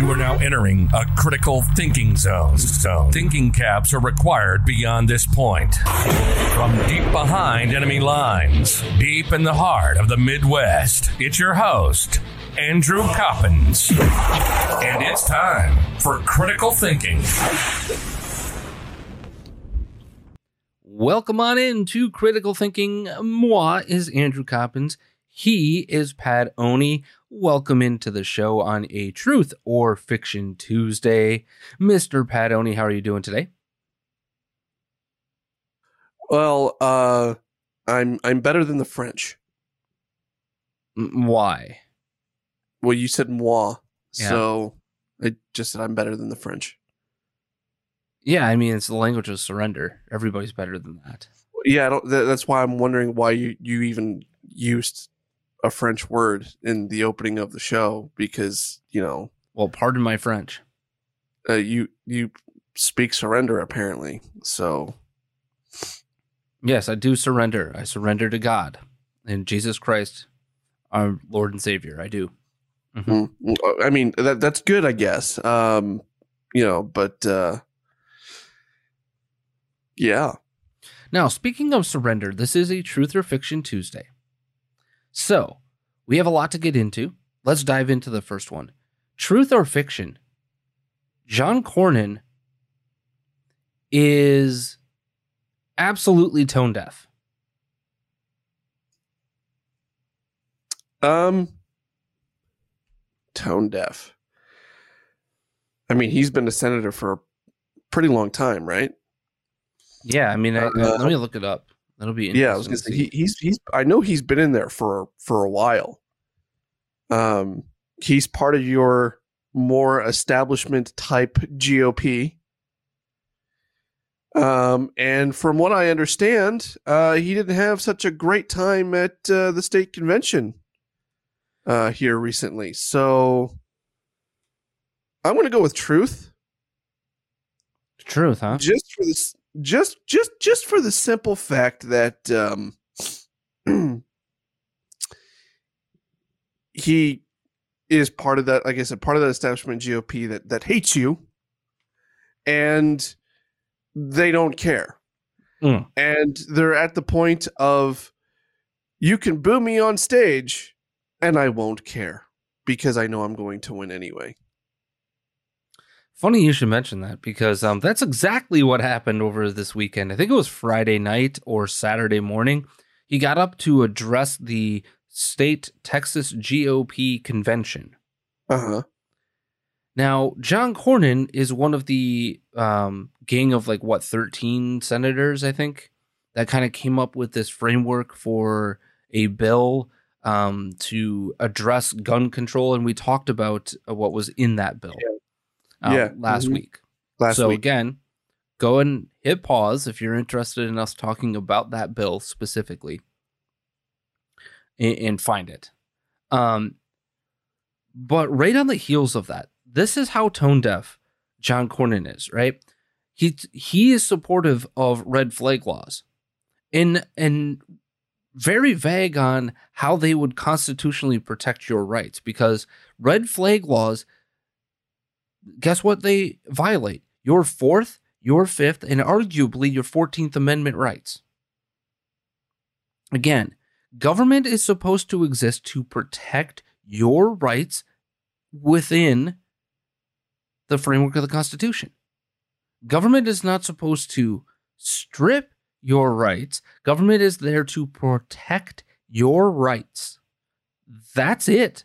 You are now entering a critical thinking zone. zone. Thinking caps are required beyond this point. From deep behind enemy lines, deep in the heart of the Midwest, it's your host, Andrew Coppins. And it's time for critical thinking. Welcome on in to Critical Thinking. Moi is Andrew Coppins. He is Pat Oni. Welcome into the show on a Truth or Fiction Tuesday. Mr. Pat Oni, how are you doing today? Well, uh, I'm I'm better than the French. Why? Well, you said moi, Yeah. so I just said I'm better than the French. Yeah, I mean, it's the language of surrender. Everybody's better than that. Yeah, I don't, that's why I'm wondering why you you even used a French word in the opening of the show because you know Well, pardon my French. uh, you you speak surrender apparently. So Yes, I do surrender. I surrender to God and Jesus Christ, our Lord and Savior. I do. Mhm. mm, I mean that that's good, I guess. Um, you know, but uh, yeah, Now, speaking of surrender, this is a Truth or Fiction Tuesday. So, we have a lot to get into. Let's dive into the first one. Truth or fiction? John Cornyn is absolutely tone deaf. Um, tone deaf. I mean, he's been a senator for a pretty long time, right? Yeah, I mean, I, Uh, let me look it up. That'll be Yeah, I was gonna to say he, he's he's. I know he's been in there for for a while. Um, he's part of your more establishment type GOP. Um, and from what I understand, uh, he didn't have such a great time at uh, the state convention uh, here recently. So I'm going to go with truth, Truth, huh? just for this, just just just for the simple fact that um, he is part of that. Like I said, part of that establishment GOP that that hates you, and they don't care. Mm. And they're at the point of you can boo me on stage and I won't care because I know I'm going to win anyway. Funny you should mention that because um, that's exactly what happened over this weekend. I think it was Friday night or Saturday morning. He got up to address the state Texas GOP convention. Uh-huh. Now, John Cornyn is one of the um, gang of like what, 13 senators, I think, that kind of came up with this framework for a bill um, to address gun control. And we talked about uh, what was in that bill um, Yeah. last Mhm. week. Last so week. again, go and hit pause if you're interested in us talking about that bill specifically. and, and find it. Um, but right on the heels of that, this is how tone deaf John Cornyn is, right? He he is supportive of red flag laws, and and very vague on how they would constitutionally protect your rights because red flag laws. Guess what? They violate your fourth, your fifth, and arguably your fourteenth Amendment rights. Again, government is supposed to exist to protect your rights within the framework of the Constitution. Government is not supposed to strip your rights. Government is there to protect your rights. That's it.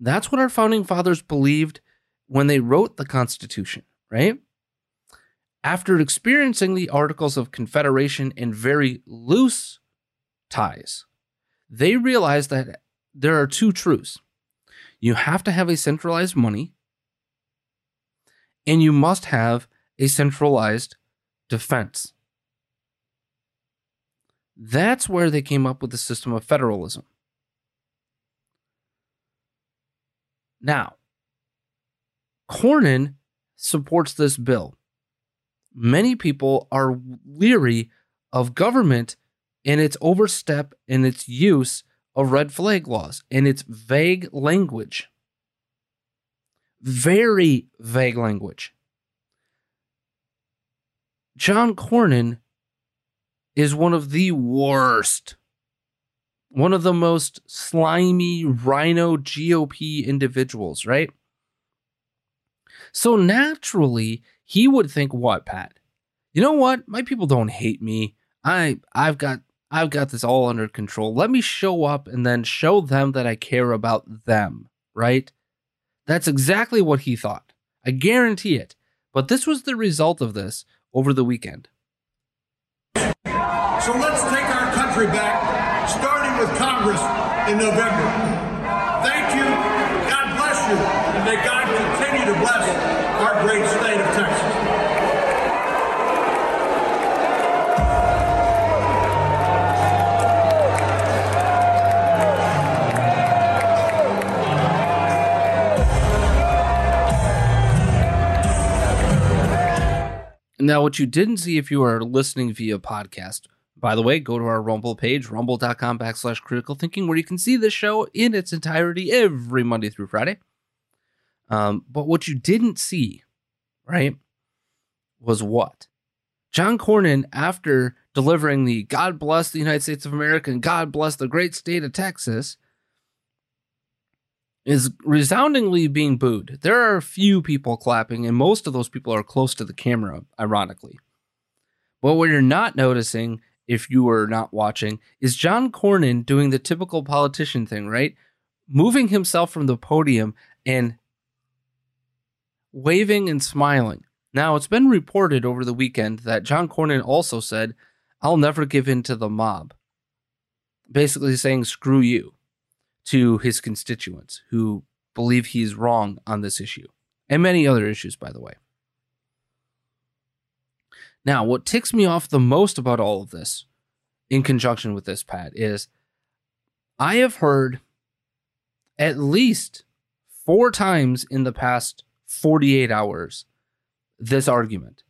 That's what our founding fathers believed when they wrote the Constitution, right? After experiencing the Articles of Confederation in very loose ties, they realized that there are two truths. You have to have a centralized money, and you must have a centralized defense. That's where they came up with the system of federalism. Now, Cornyn supports this bill. Many people are leery of government and its overstep and its use of red flag laws and its vague language. Very vague language. John Cornyn is one of the worst, one of the most slimy RINO GOP individuals, right? So naturally, he would think, what, Pat? You know what? My people don't hate me. I I've got I've got this all under control. Let me show up and then show them that I care about them, right? That's exactly what he thought. I guarantee it. But this was the result of this over the weekend. So let's take our country back, starting with Congress in November. Thank you. God bless you. And may God continue to bless our great state of Texas. Now, what you didn't see if you are listening via podcast, by the way, go to our Rumble page, rumble.com backslash critical thinking, where you can see the show in its entirety every Monday through Friday. Um, but what you didn't see, right, was what? John Cornyn, after delivering the God bless the United States of America and God bless the great state of Texas, is resoundingly being booed. There are a few people clapping, and most of those people are close to the camera, ironically. But what you're not noticing, if you were not watching, is John Cornyn doing the typical politician thing, right? Moving himself from the podium and waving and smiling. Now, it's been reported over the weekend that John Cornyn also said, I'll never give in to the mob. Basically saying, screw you to his constituents who believe he's wrong on this issue and many other issues, by the way. Now, what ticks me off the most about all of this, in conjunction with this, Pat, is I have heard at least four times in the past 48 hours this argument.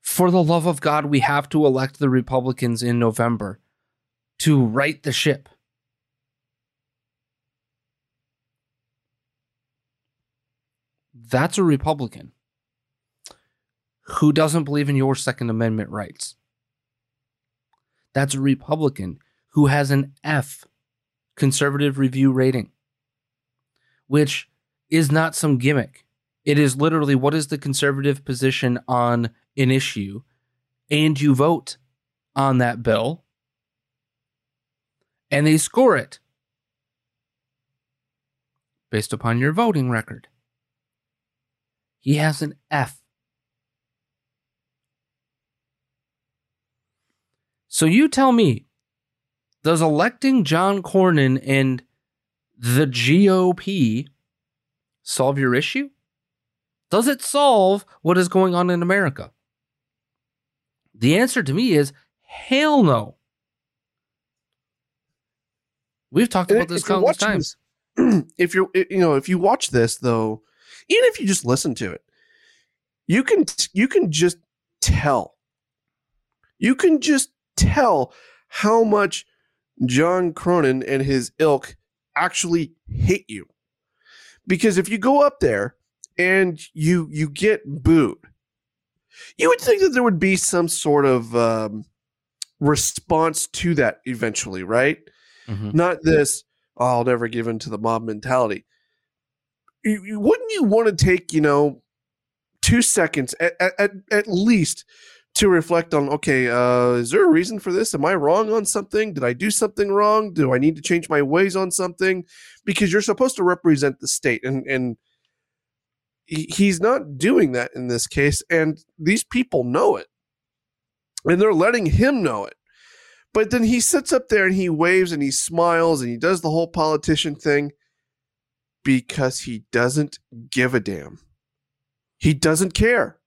For the love of God, we have to elect the Republicans in November to right the ship. That's a Republican who doesn't believe in your Second Amendment rights. That's a Republican who has an F conservative review rating, which is not some gimmick. It is literally what is the conservative position on an issue, and you vote on that bill, and they score it based upon your voting record. He has an F. So you tell me, does electing John Cornyn and the GOP solve your issue? Does it solve what is going on in America? The answer to me is hell no. We've talked about this countless times. this- if you're you know if you watch this though even if you just listen to it you can you can just tell you can just tell how much John Cornyn and his ilk actually hate you because if you go up there and you you get booed you would think that there would be some sort of um, response to that eventually right Mhm. not this "Oh, i'll never give in to the mob mentality you, you- wouldn't you want to take you know two seconds at, at, at least to reflect on okay uh, is there a reason for this? Am i wrong on something? Did i do something wrong? Do i need to change my ways on something? Because you're supposed to represent the state and and he's not doing that in this case and these people know it. And they're letting him know it. But then he sits up there and he waves and he smiles and he does the whole politician thing because he doesn't give a damn. He doesn't care.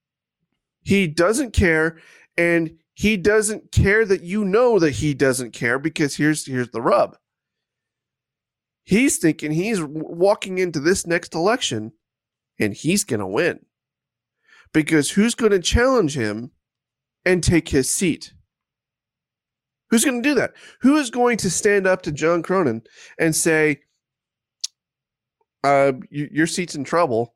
He doesn't care and he doesn't care that you know that he doesn't care because here's here's the rub. He's thinking he's walking into this next election and he's going to win. Because who's going to challenge him and take his seat? Who's going to do that? Who is going to stand up to John Cornyn and say, uh, your seat's in trouble,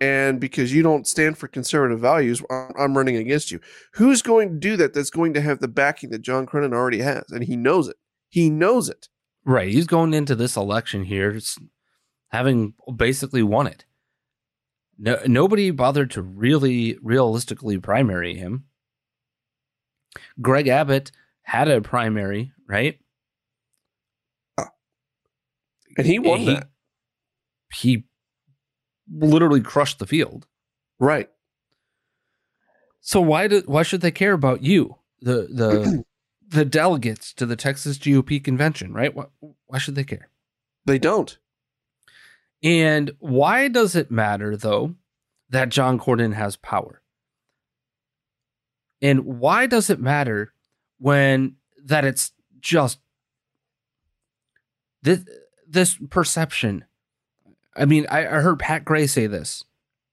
and because you don't stand for conservative values, I'm running against you. Who's going to do that? That's going to have the backing that John Cornyn already has, and he knows it. He knows it. Right. He's going into this election here having basically won it. No, nobody bothered to really realistically primary him. Greg Abbott had a primary, right? Ah. And he won He- that. He literally crushed the field. Right. So why do why should they care about you, the the the delegates to the Texas GOP convention, right? Why, why should they care? They don't. And why does it matter, though, that John Cornyn has power? And why does it matter when that it's just this, this perception? I mean, I, I heard Pat Gray say this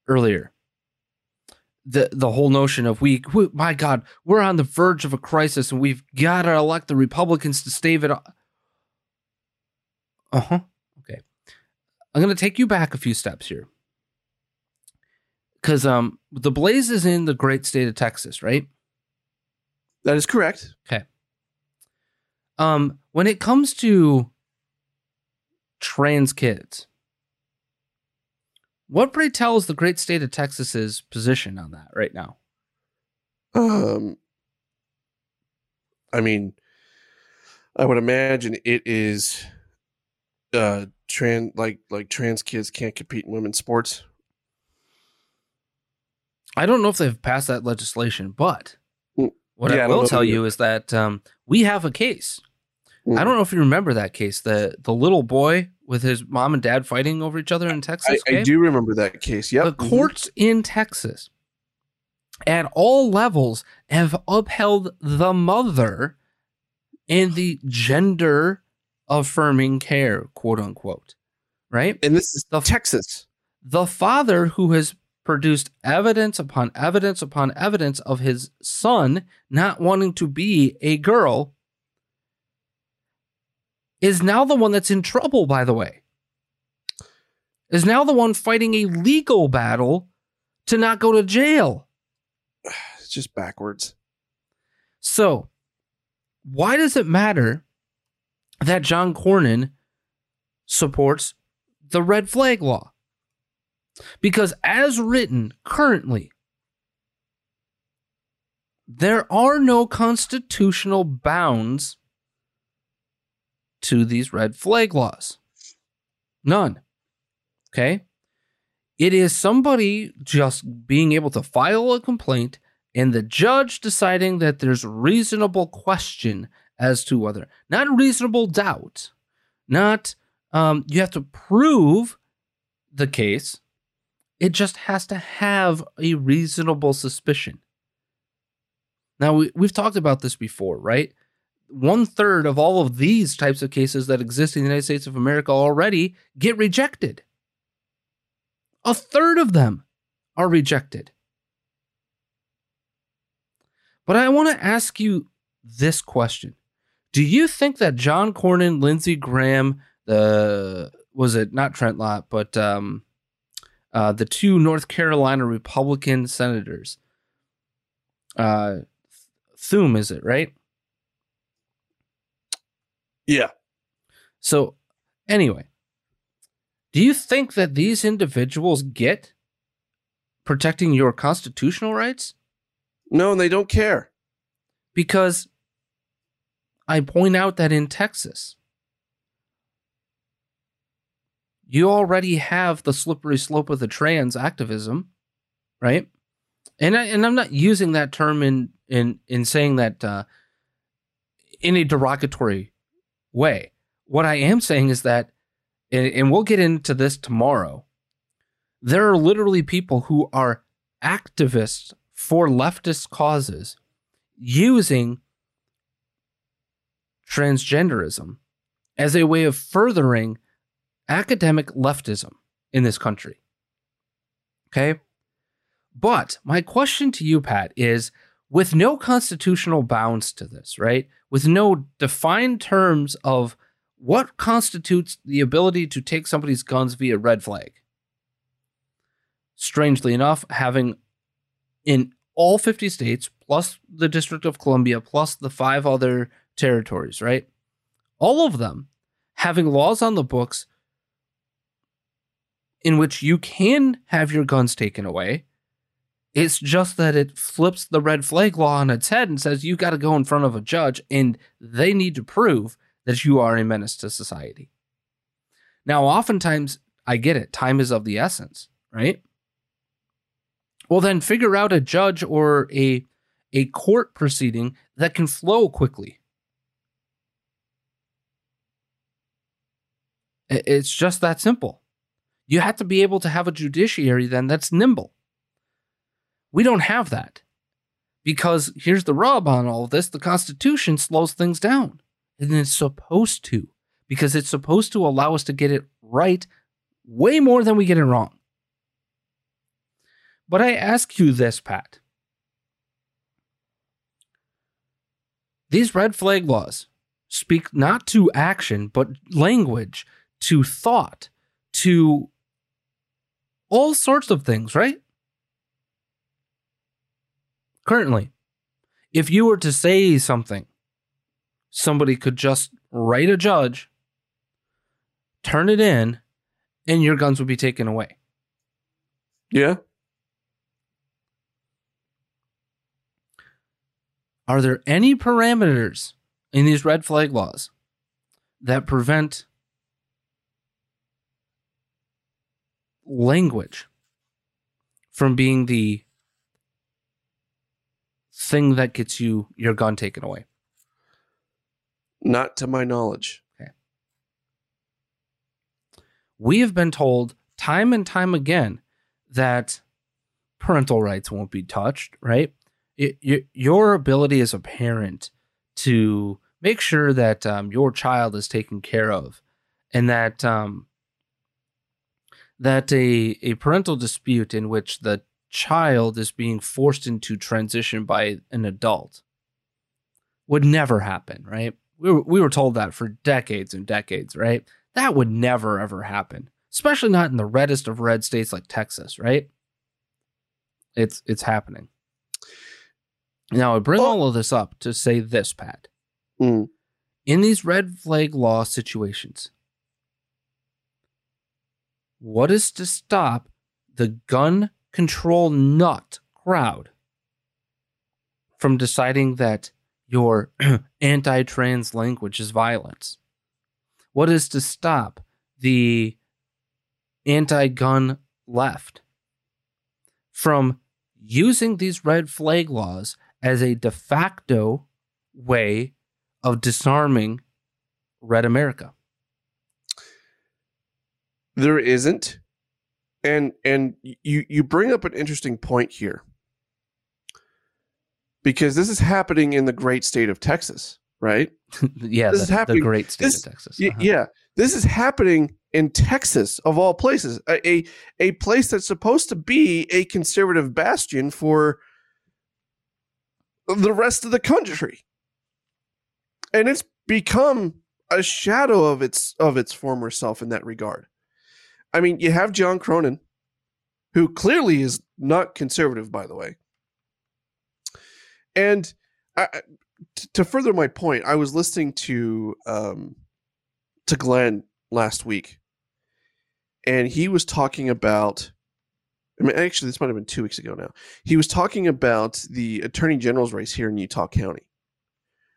earlier. The the whole notion of we, we, my God, we're on the verge of a crisis and we've got to elect the Republicans to stave it. Uh huh. Okay. I'm going to take you back a few steps here. Cuz um the blaze is in the great state of Texas, right? That is correct. Okay. Um when it comes to trans kids, what pray tell is the great state of Texas's position on that right now? Um, I mean, I would imagine it is uh trans like like trans kids can't compete in women's sports. I don't know if they've passed that legislation, but Mm. what Yeah, I I will know tell you is that um, we have a case. Mm. I don't know if you remember that case, the the little boy with his mom and dad fighting over each other in I, Texas. I okay? do remember that case. Yep. The courts in Texas at all levels have upheld the mother in the gender affirming care, quote unquote. Right? and this is The- Texas. The father who has produced evidence upon evidence upon evidence of his son not wanting to be a girl is now the one that's in trouble, by the way. Is now the one fighting a legal battle to not go to jail. It's just backwards. So, why does it matter that John Cornyn supports the red flag law? Because, as written currently, there are no constitutional bounds to these red flag laws. None. Okay? It is somebody just being able to file a complaint and the judge deciding that there's reasonable question as to whether, not reasonable doubt, not um, you have to prove the case. It just has to have a reasonable suspicion. Now, we, we've talked about this before, right? One third of all of these types of cases that exist in the United States of America already get rejected. A third of them are rejected. But I want to ask you this question. Do you think that John Cornyn, Lindsey Graham, the was it not Trent Lott, but um, uh, the two North Carolina Republican senators, uh, Thune, is it right? Yeah. So, anyway, do you think that these individuals get protecting your constitutional rights? No, and they don't care. Because I point out that in Texas, you already have the slippery slope of the trans activism, right? And I, and I'm not using that term in in in saying that uh, in a derogatory way. What I am saying is that, and, we'll get into this tomorrow. There are literally people who are activists for leftist causes using transgenderism as a way of furthering academic leftism in this country. Okay? But my question to you, Pat, is with no constitutional bounds to this, right? With no defined terms of what constitutes the ability to take somebody's guns via red flag. Strangely enough, having in all 50 states, plus the District of Columbia, plus the five other territories, right? All of them having laws on the books in which you can have your guns taken away. It's just that it flips the red flag law on its head and says you got to go in front of a judge and they need to prove that you are a menace to society. Now, oftentimes, I get it, time is of the essence, right? Well, then figure out a judge or a, a court proceeding that can flow quickly. It's just that simple. You have to be able to have a judiciary then that's nimble. We don't have that. Because here's the rub on all of this the Constitution slows things down. And it's supposed to, because it's supposed to allow us to get it right way more than we get it wrong. But I ask you this, Pat. These red flag laws speak not to action, but language, to thought, to all sorts of things, right? Currently, if you were to say something, somebody could just write a judge, turn it in, and your guns would be taken away. Yeah. Are there any parameters in these red flag laws that prevent language from being the thing that gets you your gun taken away? Not to my knowledge. Okay. We have been told time and time again that parental rights won't be touched, right? It, it, your ability as a parent to make sure that um, your child is taken care of and that um, that a, a parental dispute in which the child is being forced into transition by an adult would never happen, right? We were, we were told that for decades and decades, right? That would never ever happen, especially not in the reddest of red states like Texas, right? It's it's happening. Now I bring Oh. all of this up to say this, Pat. Mm. In these red flag law situations, what is to stop the gun control nut crowd from deciding that your anti trans language is violence? What is to stop the anti gun left from using these red flag laws as a de facto way of disarming Red America? There isn't. And and you you bring up an interesting point here. Because this is happening in the great state of Texas, right? yeah, This the, is happening- the great state this- of Texas. Uh-huh. Yeah, this is happening in Texas of all places, a, a a place that's supposed to be a conservative bastion for the rest of the country, and it's become a shadow of its of its former self in that regard. I mean, you have John Cornyn, who clearly is not conservative, by the way, and I, to further my point, I was listening to um, to Glenn last week, and he was talking about. I mean, actually, this might have been two weeks ago now. He was talking about the attorney general's race here in Utah County,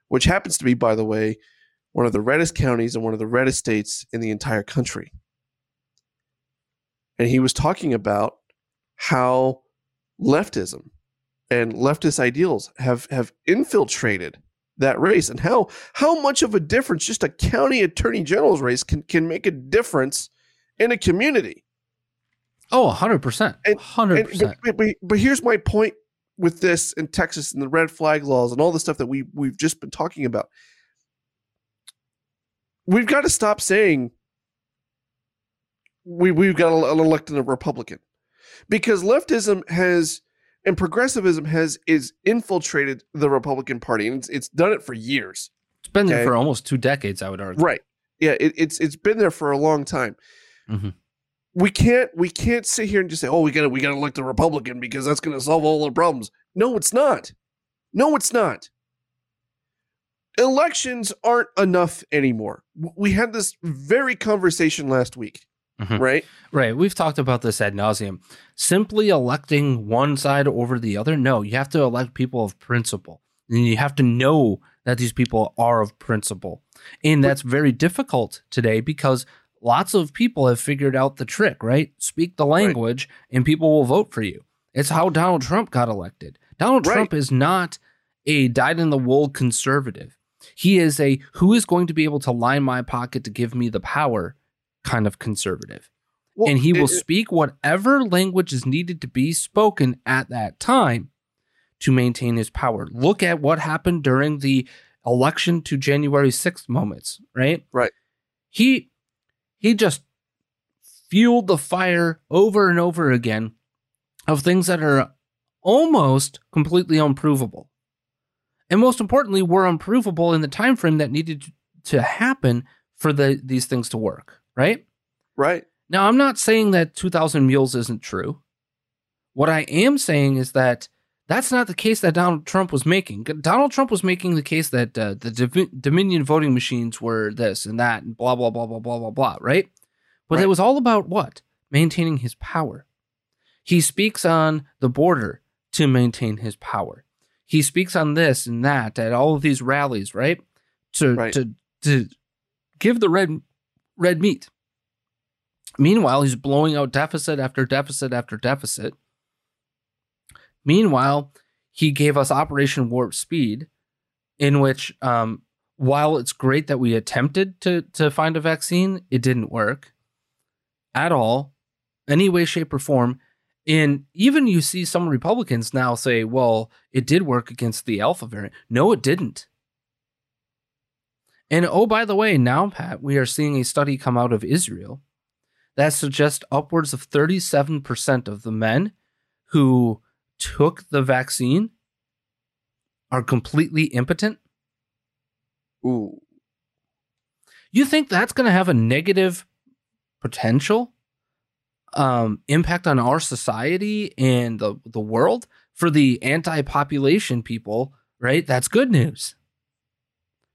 which happens to be, by the way, one of the reddest counties and one of the reddest states in the entire country. And he was talking about how leftism and leftist ideals have have infiltrated that race and how how much of a difference just a county attorney general's race can can make a difference in a community. Oh, 100%. And- 100%. And, but, but, but here's my point with this in Texas and the red flag laws and all the stuff that we we've just been talking about. We've got to stop saying we we've got an elected Republican because leftism has and progressivism has is infiltrated the Republican Party and it's, it's done it for years. it's been there for almost two decades, I would argue. Right. Yeah, it, it's it's been there for a long time. Mhm. We can't we can't sit here and just say, "Oh, we got to we got to elect a Republican because that's going to solve all the problems." No, it's not. No, it's not. Elections aren't enough anymore. We had this very conversation last week, Mhm. right? Right. We've talked about this ad nauseum. Simply electing one side over the other, no, you have to elect people of principle. And you have to know that these people are of principle. And that's very difficult today because lots of people have figured out the trick, right? Speak the language and people will vote for you. It's how Donald Trump got elected. Donald Right. Trump is not a dyed in the wool conservative. He is a who is going to be able to line my pocket to give me the power kind of conservative Well, and he will it- speak whatever language is needed to be spoken at that time to maintain his power. Look at what happened during the election to January 6th moments, right? Right. He he just fueled the fire over and over again of things that are almost completely unprovable. And most importantly, were unprovable in the time frame that needed to happen for the these things to work, right? right. Now, I'm not saying that 2,000 mules isn't true. What I am saying is that that's not the case that Donald Trump was making. Donald Trump was making the case that uh, the Div- Dominion voting machines were this and that and blah, blah, blah, blah, blah, blah, blah, right? But Right. it was all about what? Maintaining his power. He speaks on the border to maintain his power. He speaks on this and that at all of these rallies, right? To Right. to to give the red red meat. Meanwhile, he's blowing out deficit after deficit after deficit. Meanwhile, he gave us Operation Warp Speed, in which, um, while it's great that we attempted to to find a vaccine, it didn't work at all, any way, shape, or form. And even you see some Republicans now say, "Well, it did work against the Alpha variant." No, it didn't. And oh, by the way, now Pat, we are seeing a study come out of Israel that suggests upwards of 37% of the men who took the vaccine are completely impotent. Ooh. You think that's going to have a negative potential um, impact on our society and the, the world for the anti population people, right? That's good news.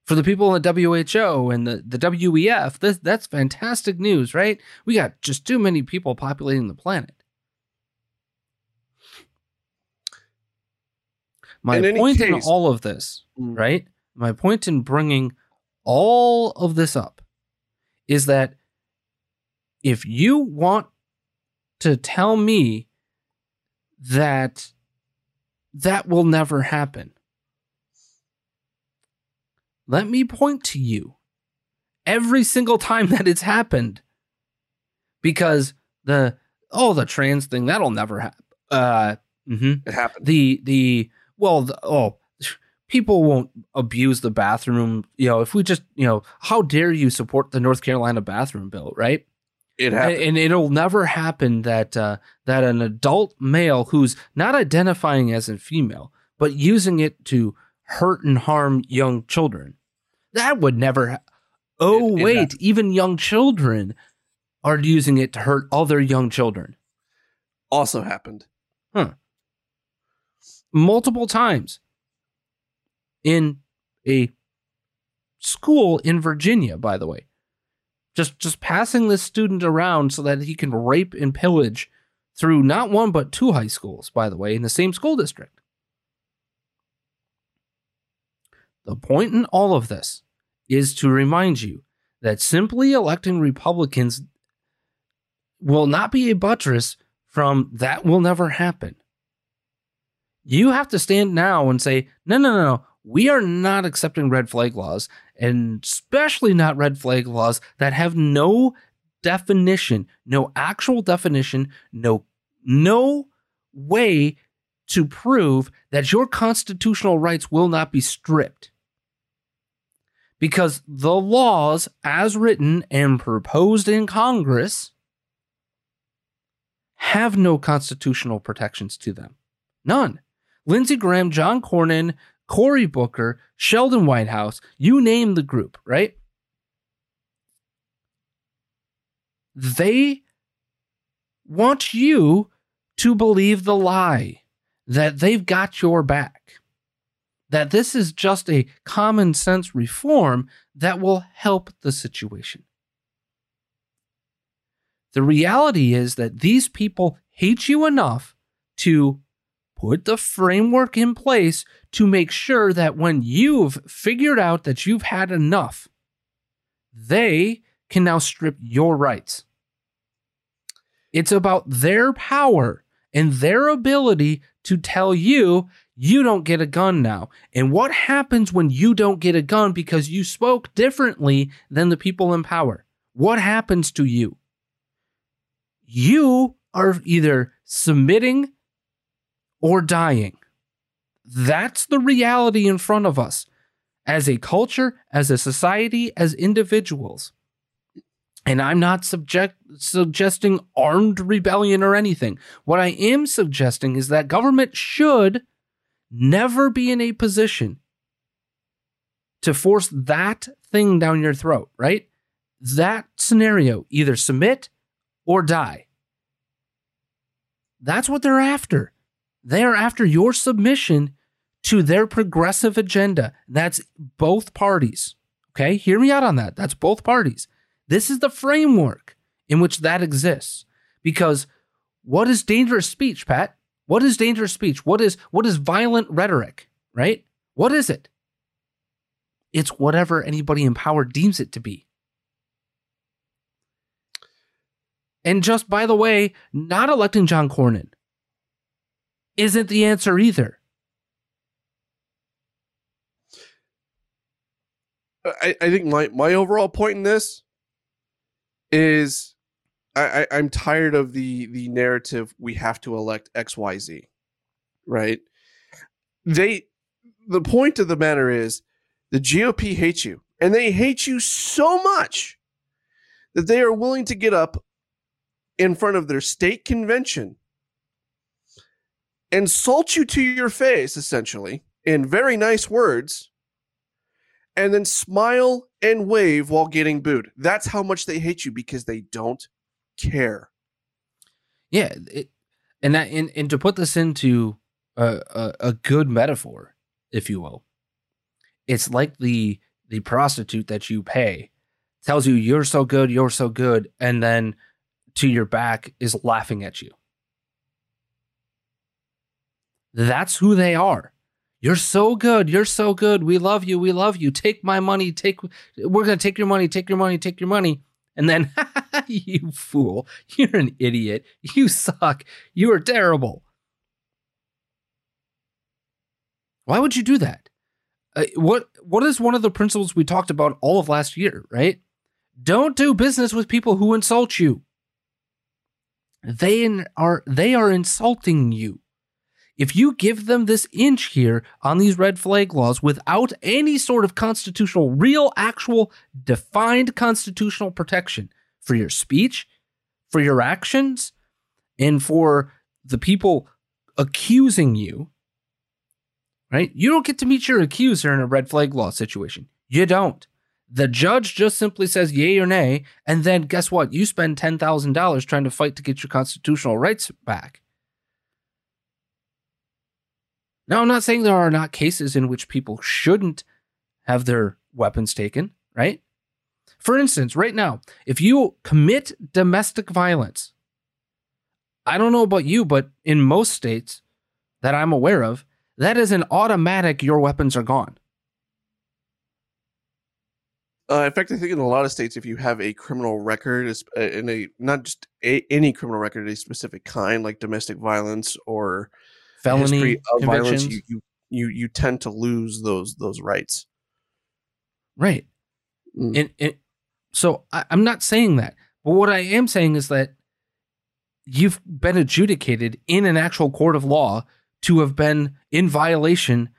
For the people in the WHO and the, the WEF, this, that's fantastic news, right? We got just too many people populating the planet. My In point in all of this, Mm. right? My point in bringing all of this up is that if you want to tell me that that will never happen, let me point to you every single time that it's happened because the oh the trans thing that'll never happen uh mhm It happened. the the well the, oh people won't abuse the bathroom. You know, if we just, you know, how dare you support the North Carolina bathroom bill, right? It happened. and it'll never happen that uh, that an adult male who's not identifying as a female, but using it to hurt and harm young children, that would never. Ha- oh It- it wait, hap- even young children are using it to hurt other young children also happened. Huh. Multiple times in a school in Virginia, by the way. Just just passing this student around so that he can rape and pillage through not one but two high schools, by the way, in the same school district. The point in all of this is to remind you that simply electing Republicans will not be a buttress from that will never happen. You have to stand now and say, no, no, no, no. We are not accepting red flag laws, and especially not red flag laws that have no definition, no actual definition, no no way to prove that your constitutional rights will not be stripped. Because the laws, as written and proposed in Congress, have no constitutional protections to them. None. Lindsey Graham, John Cornyn, Cory Booker, Sheldon Whitehouse, you name the group, right? They want you to believe the lie that they've got your back, that this is just a common sense reform that will help the situation. The reality is that these people hate you enough to put the framework in place to make sure that when you've figured out that you've had enough, they can now strip your rights. It's about their power and their ability to tell you you don't get a gun now. And what happens when you don't get a gun because you spoke differently than the people in power? What happens to you? You are either submitting or dying. That's the reality in front of us as a culture, as a society, as individuals. And I'm not subject, suggesting armed rebellion or anything. What I am suggesting is that government should never be in a position to force that thing down your throat, right? That scenario, either submit or die. That's what they're after. They are after your submission to their progressive agenda. That's both parties. Okay? Hear me out on that. That's both parties. This is the framework in which that exists. Because what is dangerous speech, Pat? What is dangerous speech? What is what is violent rhetoric, right? What is it? It's whatever anybody in power deems it to be. And just by the way, not electing John Cornyn isn't the answer either. I, I think my, my overall point in this is I, I, I'm tired of the the narrative we have to elect XYZ. Right? They the point of the matter is the GOP hates you. And they hate you so much that they are willing to get up in front of their state convention, insult you to your face, essentially, in very nice words, and then smile and wave while getting booed. That's how much they hate you because they don't care. Yeah, it, and that and, and to put this into a, a a good metaphor, if you will, it's like the the prostitute that you pay tells you you're so good, you're so good, and then to your back is laughing at you. That's who they are. You're so good. You're so good. We love you. We love you. Take my money. Take we're going to take your money. Take your money. Take your money. And then you fool. You're an idiot. You suck. You are terrible. Why would you do that? Uh, what what is one of the principles we talked about all of last year, right? Don't do business with people who insult you. They in- are they are insulting you. If you give them this inch here on these red flag laws without any sort of constitutional, real, actual, defined constitutional protection for your speech, for your actions, and for the people accusing you, right? You don't get to meet your accuser in a red flag law situation. You don't. The judge just simply says yay or nay, and then guess what? You spend $10,000 trying to fight to get your constitutional rights back. Now, I'm not saying there are not cases in which people shouldn't have their weapons taken, right? For instance, right now, if you commit domestic violence, I don't know about you, but in most states that I'm aware of, that is an automatic your weapons are gone. Uh, in fact, I think in a lot of states, if you have a criminal record, uh, in a not just a, any criminal record, a specific kind like domestic violence or Felony of violence, you, you you you tend to lose those those rights. Right. Mm. And, and so I, I'm not saying that, but what I am saying is that you've been adjudicated in an actual court of law to have been in violation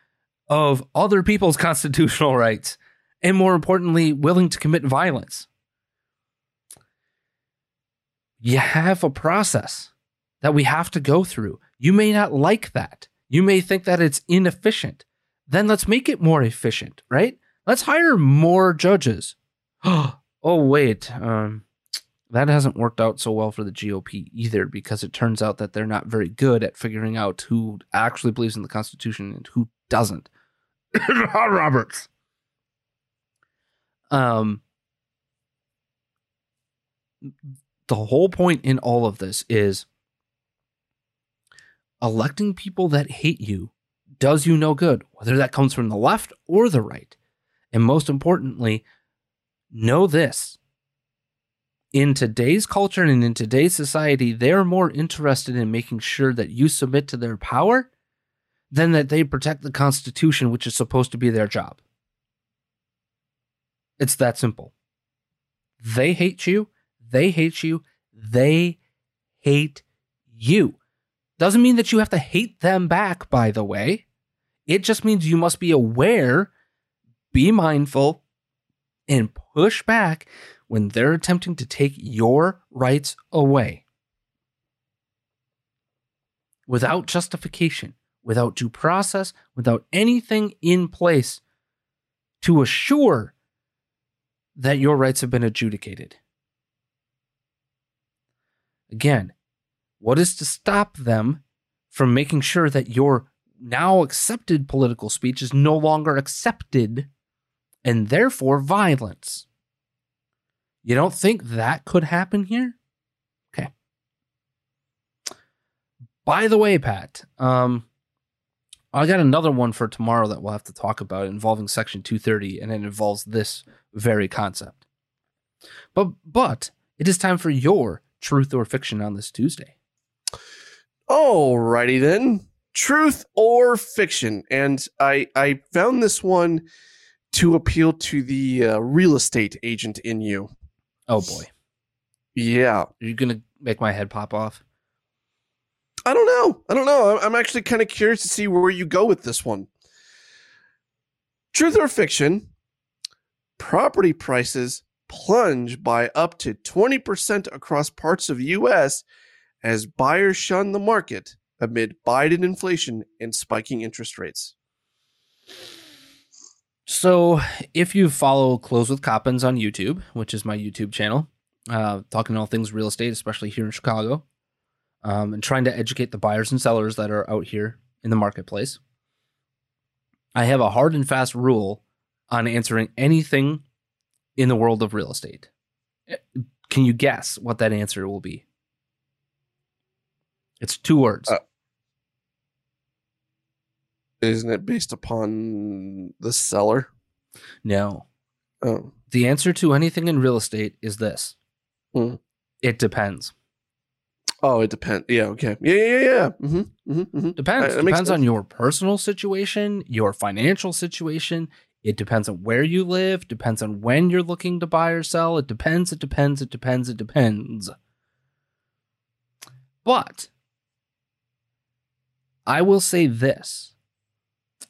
of other people's constitutional rights, and more importantly, willing to commit violence. You have a process that we have to go through. You may not like that. You may think that it's inefficient. Then let's make it more efficient, right? Let's hire more judges. oh, wait. Um, that hasn't worked out so well for the GOP either because it turns out that they're not very good at figuring out who actually believes in the Constitution and who doesn't. Roberts. Um, the whole point in all of this is electing people that hate you does you no good, whether that comes from the left or the right. And most importantly, know this. In today's culture and in today's society, they're more interested in making sure that you submit to their power than that they protect the Constitution, which is supposed to be their job. It's that simple. They hate you. They hate you. They hate you. Doesn't mean that you have to hate them back, by the way. It just means you must be aware, be mindful, and push back when they're attempting to take your rights away. Without justification, without due process, without anything in place to assure that your rights have been adjudicated. Again, what is to stop them from making sure that your now accepted political speech is no longer accepted and therefore violence? You don't think that could happen here? Okay. By the way, Pat, um, I got another one for tomorrow that we'll have to talk about involving Section 230, and it involves this very concept. But but it is time for your truth or fiction on this Tuesday. Alrighty then, truth or fiction, and I I found this one to appeal to the uh, real estate agent in you. Oh boy, Yeah, are you gonna make my head pop off? I don't know. I don't know. I'm- I'm actually kind of curious to see where you go with this one. Truth or fiction? Property prices plunge by up to 20% across parts of the US as buyers shun the market amid Biden inflation and spiking interest rates. So, if you follow Close with Coppins on YouTube, which is my YouTube channel, uh, talking all things real estate, especially here in Chicago, um, and trying to educate the buyers and sellers that are out here in the marketplace, I have a hard and fast rule on answering anything in the world of real estate. Eh, Can you guess what that answer will be? It's two words. Uh, Isn't it based upon the seller? no. Oh, The answer to anything in real estate is this Hmm. it depends. oh, it depends. Yeah, okay. Yeah, yeah, yeah. yeah. Mm-hmm, mm-hmm, mm-hmm. Depends. Makes depends on your personal situation, your financial situation. It depends on where you live. Depends on when you're looking to buy or sell. It depends. It depends. It depends. It depends. But I will say this.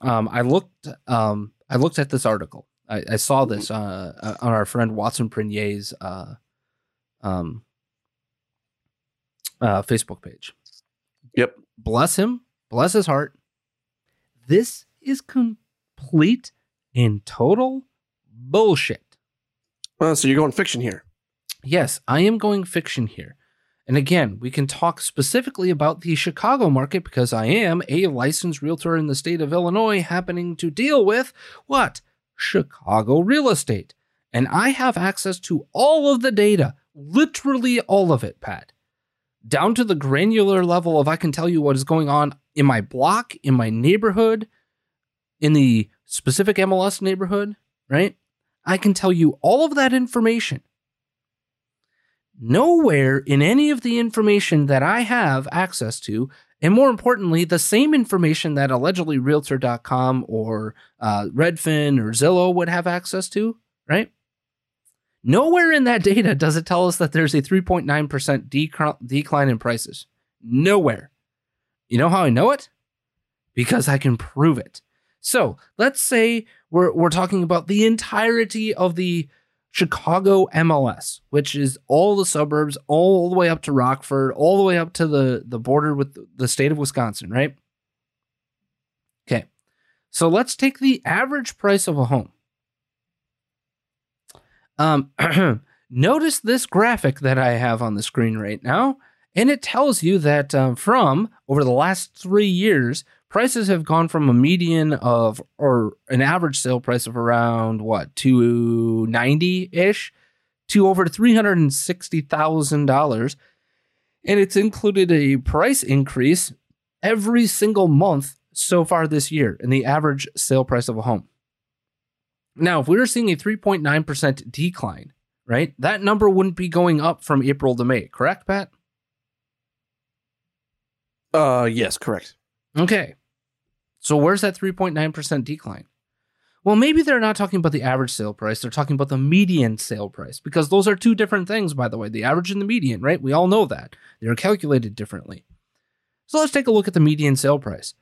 Um, I looked. Um, I looked at this article. I, I saw this uh, uh, on our friend Watson Prenier's uh, um, uh, Facebook page. Yep. Bless him. Bless his heart. This is complete and total bullshit. Well, so you're going fiction here. Yes, I am going fiction here. And again, we can talk specifically about the Chicago market because I am a licensed realtor in the state of Illinois happening to deal with what? Chicago real estate. And I have access to all of the data, literally all of it, Pat. Down to the granular level of I can tell you what is going on in my block, in my neighborhood, in the specific MLS neighborhood, right? I can tell you all of that information. Nowhere in any of the information that I have access to, and more importantly, the same information that allegedly Realtor.com or uh, Redfin or Zillow would have access to, right? Nowhere in that data does it tell us that there's a 3.9% dec- decline in prices. Nowhere. You know how I know it? Because I can prove it. So let's say we're, we're talking about the entirety of the Chicago MLS, which is all the suburbs, all the way up to Rockford, all the way up to the, the border with the state of Wisconsin, right? Okay. So let's take the average price of a home. Um, notice this graphic that I have on the screen right now, and it tells you that um, from over the last three years, prices have gone from a median of or an average sale price of around what 290 ish to over $360,000 and it's included a price increase every single month so far this year in the average sale price of a home. Now, if we were seeing a 3.9% decline, right? That number wouldn't be going up from April to May, correct, Pat? Uh, yes, correct. Okay. So where's that 3.9% decline? Well, maybe they're not talking about the average sale price. They're talking about the median sale price because those are two different things, by the way. The average and the median, right? We all know that. They're calculated differently. So let's take a look at the median sale price.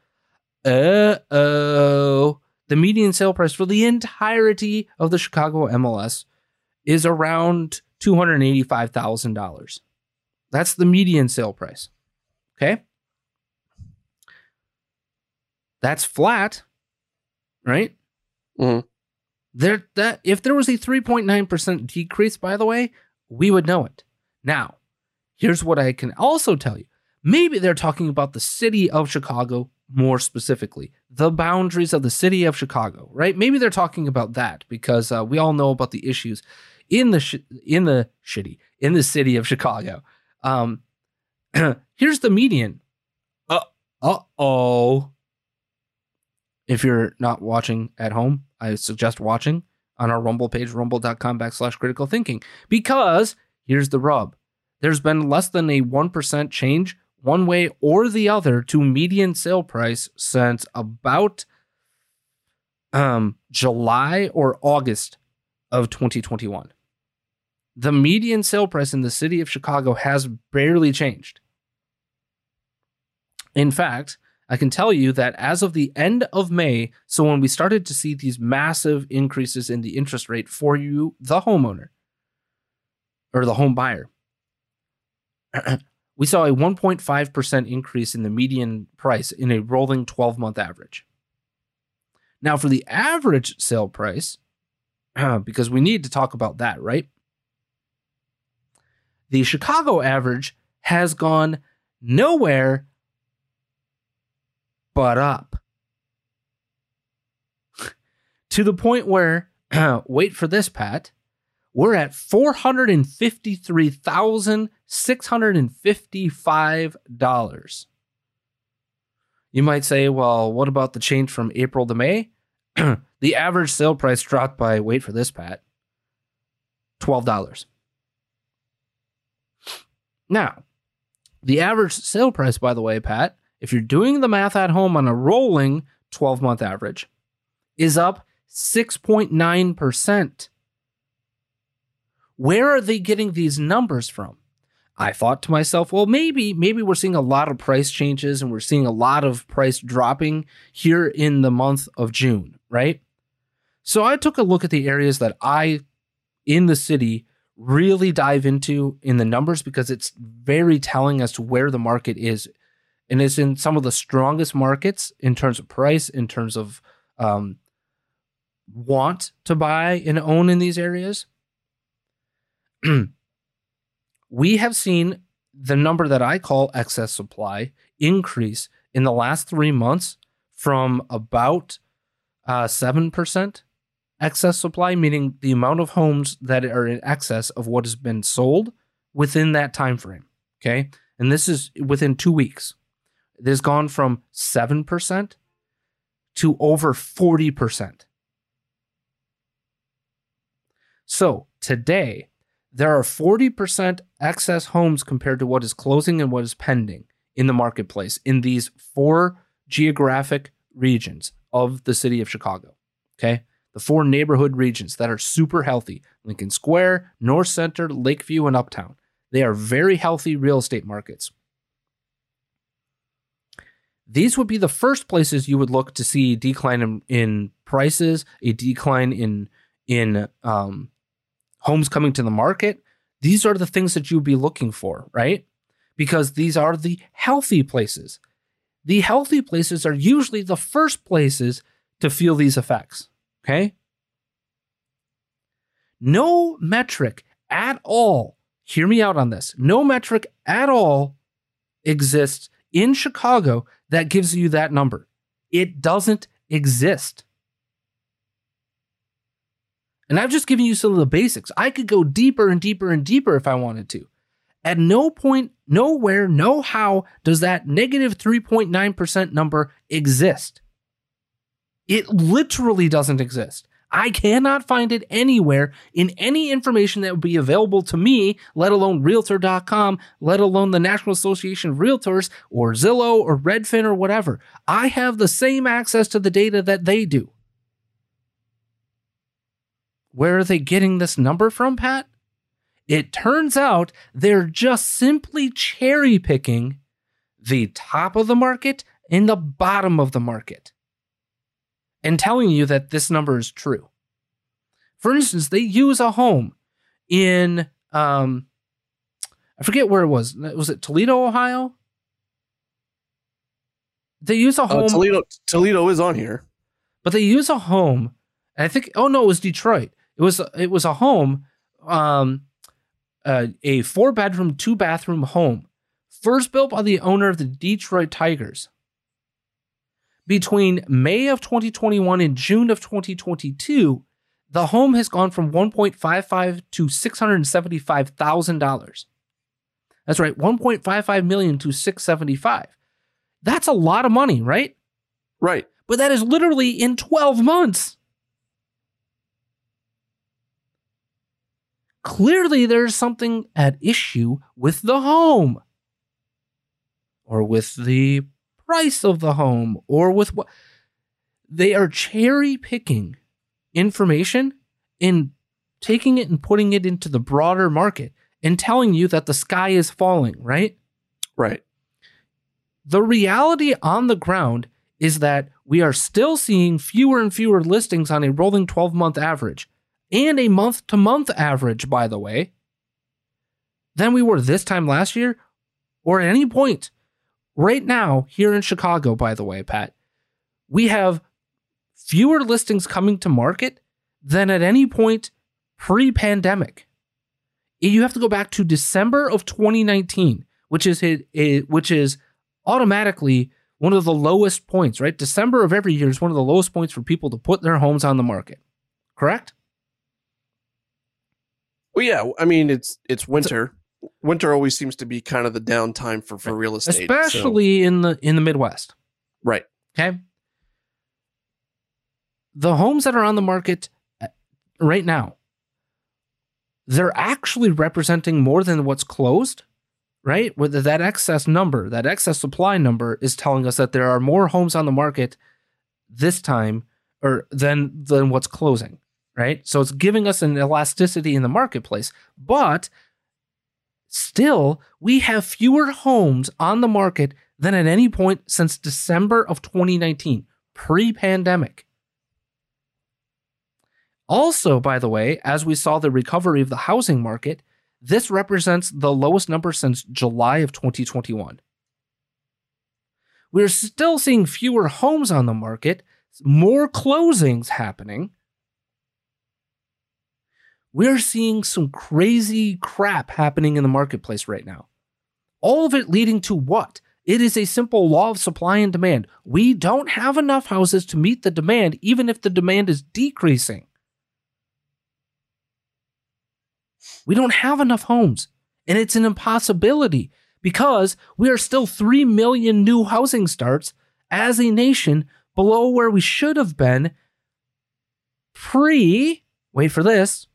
Uh oh. The median sale price for the entirety of the Chicago MLS is around $285,000. That's the median sale price. Okay. That's flat, right? Mhm. There that if there was a 3.9% decrease, by the way, we would know it. Now, here's what I can also tell you. Maybe they're talking about the city of Chicago more specifically, the boundaries of the city of Chicago, right? Maybe they're talking about that because uh, we all know about the issues in the sh- in the shitty in the city of Chicago. Um, here's the median. Uh oh. If you're not watching at home, I suggest watching on our Rumble page, rumble.com backslash critical thinking. Because here's the rub there's been less than a 1% change one way or the other to median sale price since about um, July or August of 2021. The median sale price in the city of Chicago has barely changed. In fact, I can tell you that as of the end of May, so when we started to see these massive increases in the interest rate for you, the homeowner or the home buyer, we saw a 1.5% increase in the median price in a rolling 12 month average. Now, for the average sale price, because we need to talk about that, right? The Chicago average has gone nowhere but up to the point where, wait for this, Pat, we're at $453,655. You might say, well, what about the change from April to May? the average sale price dropped by, wait for this, Pat, $12. Now, the average sale price, by the way, Pat, if you're doing the math at home on a rolling 12 month average, is up 6.9%. Where are they getting these numbers from? I thought to myself, well, maybe, maybe we're seeing a lot of price changes and we're seeing a lot of price dropping here in the month of June, right? So I took a look at the areas that I in the city really dive into in the numbers because it's very telling as to where the market is. And it's in some of the strongest markets in terms of price, in terms of um, want to buy and own in these areas. we have seen the number that I call excess supply increase in the last three months from about uh, 7% excess supply, meaning the amount of homes that are in excess of what has been sold within that time frame. Okay. And this is within two weeks. It has gone from 7% to over 40%. So today, there are 40% excess homes compared to what is closing and what is pending in the marketplace in these four geographic regions of the city of Chicago. Okay. The four neighborhood regions that are super healthy Lincoln Square, North Center, Lakeview, and Uptown. They are very healthy real estate markets. These would be the first places you would look to see decline in, in prices, a decline in in um, homes coming to the market. These are the things that you'd be looking for, right? Because these are the healthy places. The healthy places are usually the first places to feel these effects. Okay. No metric at all, hear me out on this. No metric at all exists in Chicago that gives you that number. It doesn't exist. And I've just given you some of the basics. I could go deeper and deeper and deeper if I wanted to. At no point, nowhere, no how does that negative 3.9% number exist. It literally doesn't exist. I cannot find it anywhere in any information that would be available to me, let alone Realtor.com, let alone the National Association of Realtors or Zillow or Redfin or whatever. I have the same access to the data that they do. Where are they getting this number from, Pat? It turns out they're just simply cherry picking the top of the market and the bottom of the market and telling you that this number is true. For instance, they use a home in, um, I forget where it was. Was it Toledo, Ohio? They use a home. Uh, Toledo, Toledo is on here, but they use a home. And I think. Oh no, it was Detroit. It was it was a home, um, uh, a four bedroom, two bathroom home, first built by the owner of the Detroit Tigers. Between May of 2021 and June of 2022, the home has gone from 1.55 to $675,000. That's right, 1.55 million to 675. That's a lot of money, right? Right. But that is literally in 12 months. Clearly, there's something at issue with the home or with the price of the home or with what they are cherry picking information and taking it and putting it into the broader market and telling you that the sky is falling, right? Right. The reality on the ground is that we are still seeing fewer and fewer listings on a rolling 12 month average and a month to month average, by the way, than we were this time last year or at any point. Right now, here in Chicago, by the way, Pat, we have fewer listings coming to market than at any point pre pandemic. You have to go back to December of 2019, which is which is automatically one of the lowest points, right? December of every year is one of the lowest points for people to put their homes on the market. Correct? Well, yeah. I mean, it's it's winter. Winter always seems to be kind of the downtime for for real estate, especially so. in the in the Midwest. Right. Okay. The homes that are on the market uh, right now, they're actually representing more than what's closed, right? Whether that excess number, that excess supply number, is telling us that there are more homes on the market this time or than than what's closing right? So it's giving us an elasticity in the marketplace. But Still, we have fewer homes on the market than at any point since December of 2019, pre pandemic. Also, by the way, as we saw the recovery of the housing market, this represents the lowest number since July of 2021. We're still seeing fewer homes on the market, more closings happening. We're seeing some crazy crap happening in the marketplace right now. All of it leading to what? It is a simple law of supply and demand. We don't have enough houses to meet the demand, even if the demand is decreasing. We don't have enough homes, and it's an impossibility because we are still 3 million new housing starts as a nation below where we should have been pre, wait for this,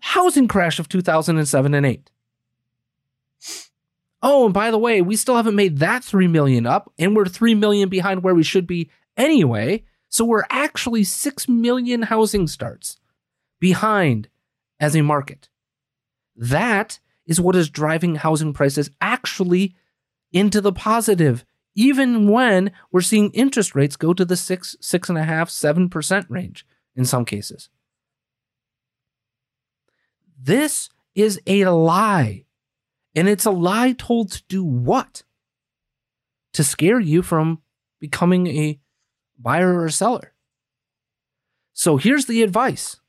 housing crash of 2007 and 8. Oh, and by the way, we still haven't made that 3 million up, and we're 3 million behind where we should be anyway. So we're actually 6 million housing starts behind as a market. That is what is driving housing prices actually into the positive, even when we're seeing interest rates go to the six, six and a half, seven percent range in some cases. This is a lie. And it's a lie told to do what? To scare you from becoming a buyer or a seller. So here's the advice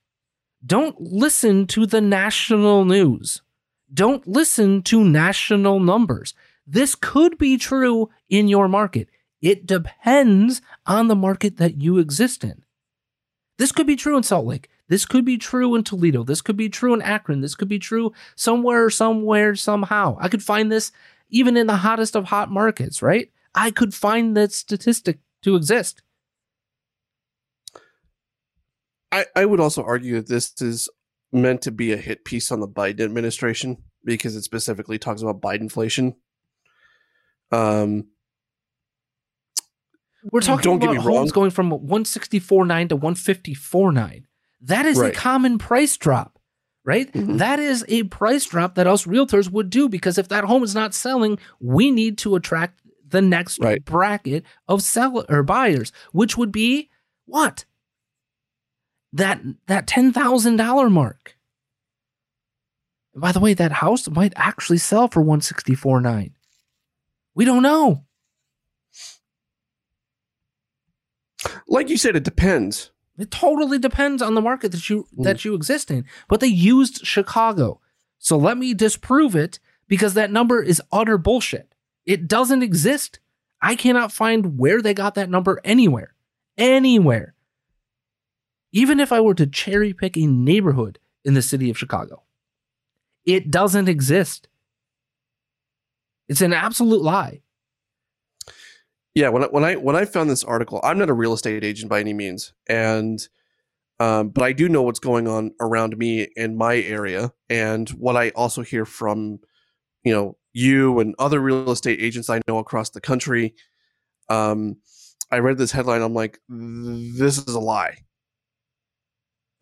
don't listen to the national news. Don't listen to national numbers. This could be true in your market. It depends on the market that you exist in. This could be true in Salt Lake. This could be true in Toledo. This could be true in Akron. This could be true somewhere, somewhere, somehow. I could find this even in the hottest of hot markets, right? I could find that statistic to exist. I, I would also argue that this is meant to be a hit piece on the Biden administration because it specifically talks about Bidenflation. Um, we're talking don't about get me homes wrong. going from 164.9 to 154.9. That is a common price drop, right? Mhm. That is a price drop that us realtors would do because if that home is not selling, we need to attract the next Right. bracket of seller or buyers, which would be what? That that ten thousand dollar mark. By the way, that house might actually sell for one sixty four nine. We don't know. like you said, it depends. It totally depends on the market that you Mm. that you exist in. But they used Chicago. So let me disprove it because that number is utter bullshit. It doesn't exist. I cannot find where they got that number anywhere. Anywhere. Even if I were to cherry pick a neighborhood in the city of Chicago, it doesn't exist. It's an absolute lie. Yeah, when I, when I when I found this article, I'm not a real estate agent by any means, and um, but I do know what's going on around me in my area, and what I also hear from you know you and other real estate agents I know across the country. Um, I read this headline. I'm like, this is a lie.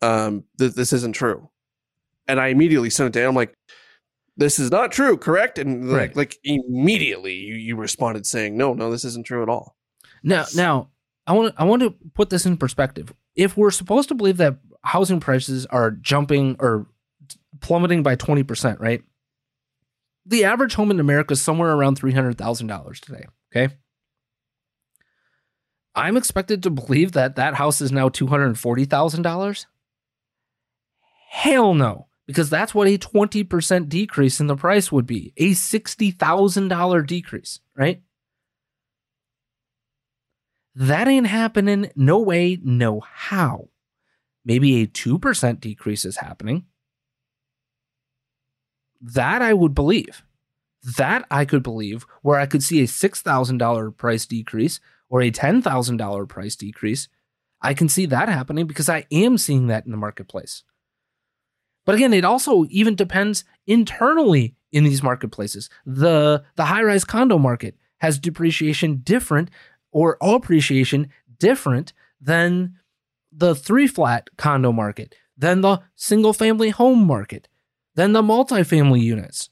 Um, th- this isn't true, and I immediately sent it down. I'm like, this is not true, correct? And like, Right. like immediately you, you responded saying, no, no, this isn't true at all. Now, now I want to I want to put this in perspective. If we're supposed to believe that housing prices are jumping or plummeting by twenty percent, right? The average home in America is somewhere around three hundred thousand dollars today. Okay, I'm expected to believe that that house is now two hundred forty thousand dollars. Hell no, because that's what a twenty percent decrease in the price would be. A sixty thousand dollar decrease, right? That ain't happening. No way, no how. Maybe a 2% decrease is happening. That I would believe. That I could believe, where I could see a $6,000 price decrease or a $10,000 price decrease. I can see that happening because I am seeing that in the marketplace. But again, it also even depends internally in these marketplaces. The the high-rise condo market has depreciation different or appreciation different than the three flat condo market, than the single family home market, than the multifamily units.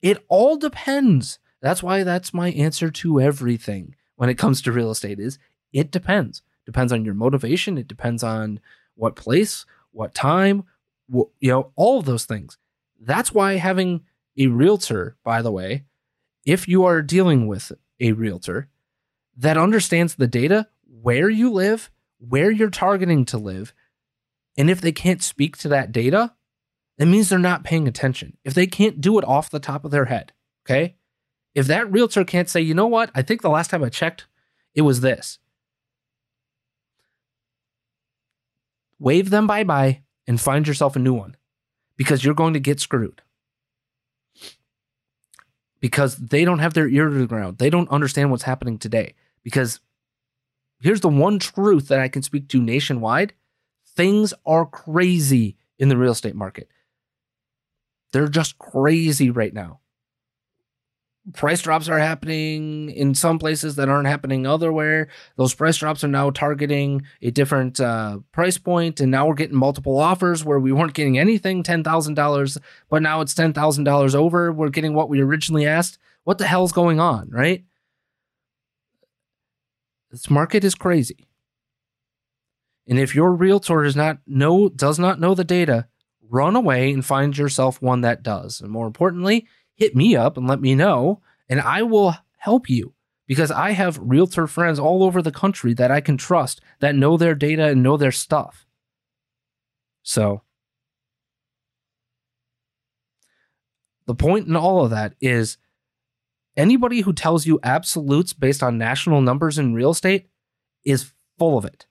It all depends. That's why that's my answer to everything when it comes to real estate is it depends. Depends on your motivation, it depends on what place, what time, you know, all of those things. That's why having a realtor, by the way, if you are dealing with a realtor that understands the data, where you live, where you're targeting to live, and if they can't speak to that data, it means they're not paying attention. If they can't do it off the top of their head, okay? If that realtor can't say, you know what, I think the last time I checked, it was this. Wave them bye bye and find yourself a new one because you're going to get screwed. Because they don't have their ear to the ground. They don't understand what's happening today. Because here's the one truth that I can speak to nationwide things are crazy in the real estate market. They're just crazy right now. Price drops are happening in some places that aren't happening elsewhere. Those price drops are now targeting a different uh, price point, and now we're getting multiple offers where we weren't getting anything ten thousand dollars, but now it's ten thousand dollars over. We're getting what we originally asked. What the hell's going on, right? This market is crazy. And if your realtor does not know does not know the data, run away and find yourself one that does. And more importantly, hit me up and let me know, and I will help you because I have realtor friends all over the country that I can trust that know their data and know their stuff. So, the point in all of that is anybody who tells you absolutes based on national numbers in real estate is full of it.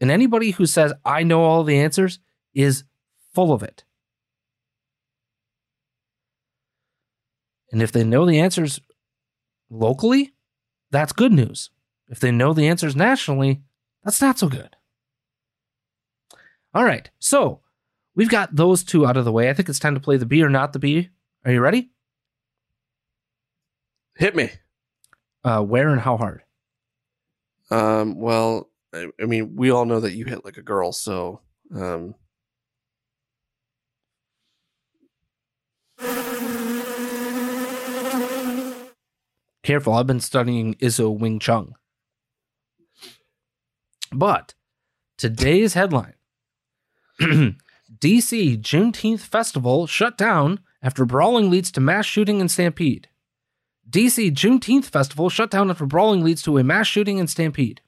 And anybody who says, I know all the answers is full of it. And if they know the answers locally, that's good news. If they know the answers nationally, that's not so good. All right, so we've got those two out of the way. I think it's time to play the B or not the B. Are you ready? Hit me. Uh, where and how hard? Um, well, I, I mean, we all know that you hit like a girl, so um, Careful, I've been studying Iso Wing Chun. But today's headline DC Juneteenth Festival shut down after brawling leads to mass shooting and stampede. DC Juneteenth Festival shut down after brawling leads to a mass shooting and stampede.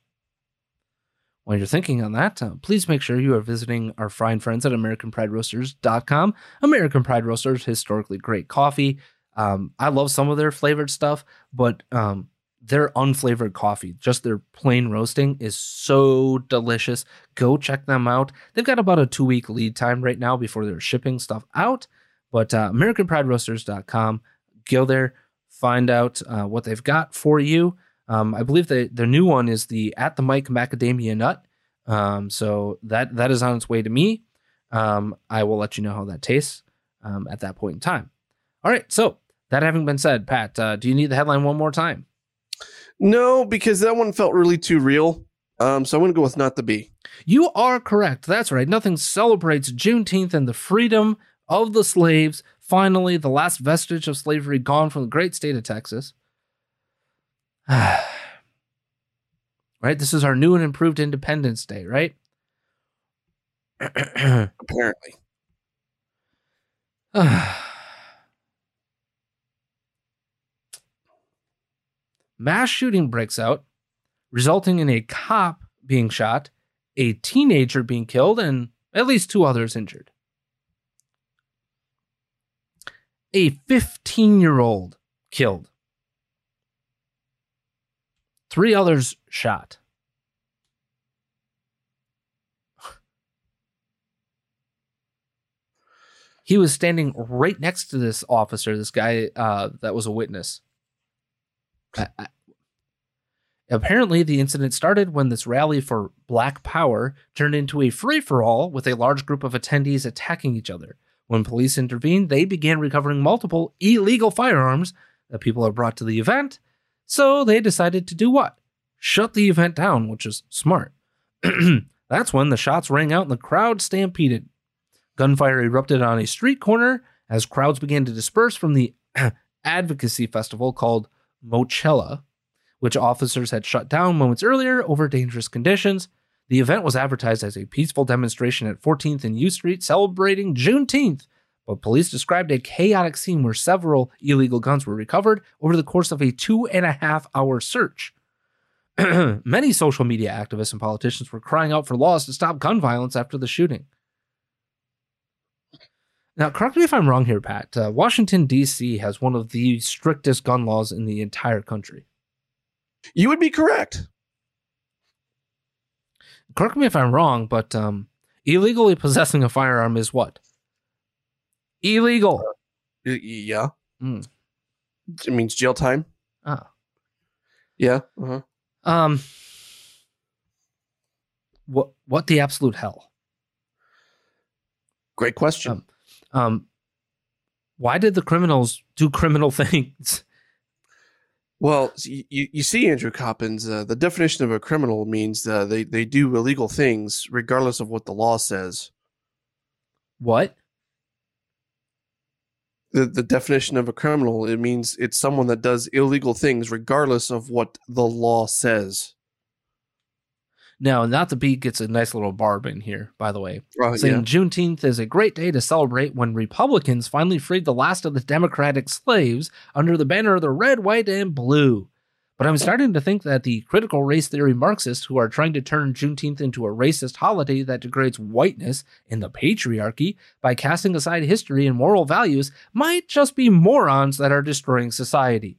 While you're thinking on that, uh, please make sure you are visiting our fine friends at AmericanPrideRoasters.com. American Pride Roasters, historically great coffee. Um, I love some of their flavored stuff, but um, their unflavored coffee, just their plain roasting, is so delicious. Go check them out. They've got about a two week lead time right now before they're shipping stuff out. But uh, AmericanPrideRoasters.com, go there, find out uh, what they've got for you. Um, I believe that their new one is the At the Mic Macadamia Nut. Um, so that that is on its way to me. Um, I will let you know how that tastes um, at that point in time. All right. So that having been said, Pat, uh, do you need the headline one more time? no, because that one felt really too real. Um, so I'm gonna go with not the B. You are correct. That's right. Nothing celebrates Juneteenth and the freedom of the slaves. Finally, the last vestige of slavery gone from the great state of Texas. right? This is our new and improved Independence Day, right? Apparently, Mass shooting breaks out, resulting in a cop being shot, a teenager being killed, and at least two others injured. A 15 year old killed, three others shot. He was standing right next to this officer, this guy uh, that was a witness. I- I- Apparently, the incident started when this rally for Black Power turned into a free for all with a large group of attendees attacking each other. When police intervened, they began recovering multiple illegal firearms that people had brought to the event. So they decided to do what? Shut the event down, which is smart. That's when the shots rang out and the crowd stampeded. Gunfire erupted on a street corner as crowds began to disperse from the advocacy festival called Moechella, which officers had shut down moments earlier over dangerous conditions. The event was advertised as a peaceful demonstration at 14th and U Street celebrating Juneteenth, but police described a chaotic scene where several illegal guns were recovered over the course of a two and a half hour search. Many social media activists and politicians were crying out for laws to stop gun violence after the shooting. Now, correct me if I'm wrong here, Pat. Uh, Washington, D.C. has one of the strictest gun laws in the entire country. You would be correct. Correct me if I'm wrong, but um, illegally possessing a firearm is what? Illegal. Y- yeah. Mm. It means jail time. Ah. Yeah. Uh-huh. Um, what what the absolute hell? Great question. Um, um, why did the criminals do criminal things? well, you, you see, Andrew Coppins, uh, the definition of a criminal means uh, they, they do illegal things regardless of what the law says. What? The, the definition of a criminal, it means it's someone that does illegal things regardless of what the law says. Now, Not the Bee gets a nice little barb in here, by the way, Uh, saying yeah. Juneteenth is a great day to celebrate when Republicans finally freed the last of the Democratic slaves under the banner of the red, white, and blue. But I'm starting to think that the critical race theory Marxists who are trying to turn Juneteenth into a racist holiday that degrades whiteness and the patriarchy by casting aside history and moral values might just be morons that are destroying society.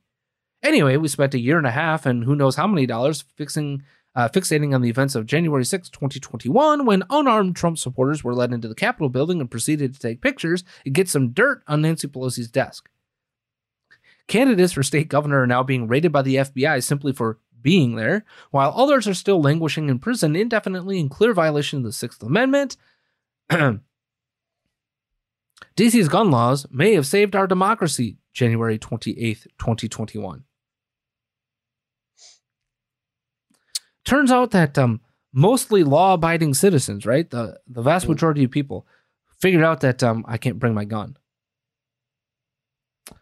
Anyway, we spent a year and a half and who knows how many dollars fixing uh, fixating on the events of January 6, 2021, when unarmed Trump supporters were led into the Capitol building and proceeded to take pictures and get some dirt on Nancy Pelosi's desk. Candidates for state governor are now being raided by the FBI simply for being there, while others are still languishing in prison indefinitely in clear violation of the Sixth Amendment. DC's gun laws may have saved our democracy, January 28, 2021. Turns out that um, mostly law-abiding citizens, right, the the vast majority of people, figured out that um, I can't bring my gun,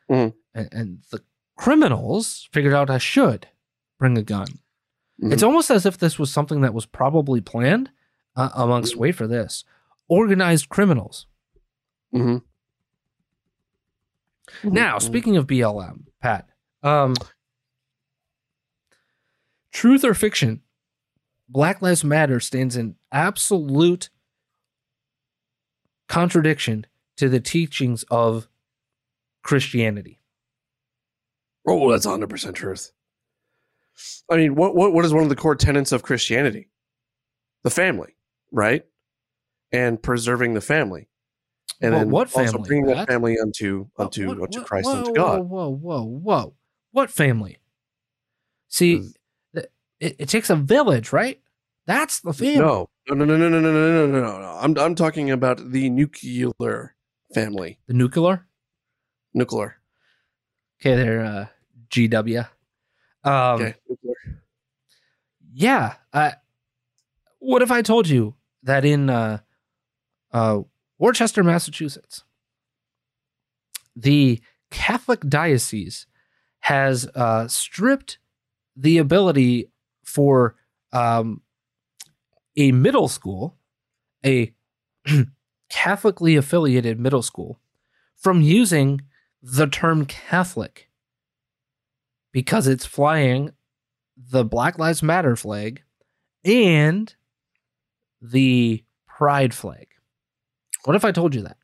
Mhm. and, and the criminals figured out I should bring a gun. Mhm. It's almost as if this was something that was probably planned uh, amongst. Wait for this: organized criminals. Mhm. Now, Mhm. speaking of BLM, Pat, um, truth or fiction, Black Lives Matter stands in absolute contradiction to the teachings of Christianity. Oh, that's 100% truth. I mean, what, what what is one of the core tenets of Christianity? The family, right? And preserving the family. And Well, then what also family, bringing that family unto unto What- unto Christ whoa, unto God. Whoa, whoa, whoa, whoa! What family? See, it, it takes a village, right? That's the family. No, no, no, no, no, no, no, no, no, no, no. I'm I'm talking about the nuclear family. The nuclear. Nuclear. Okay, there, uh, GW. Um, Okay. Nuclear. Yeah. Uh, what if I told you that in uh, uh, Worcester, Massachusetts, the Catholic diocese has uh, stripped the ability for um, a middle school, a Catholically affiliated middle school, from using the term Catholic because it's flying the Black Lives Matter flag and the Pride flag. What if I told you that?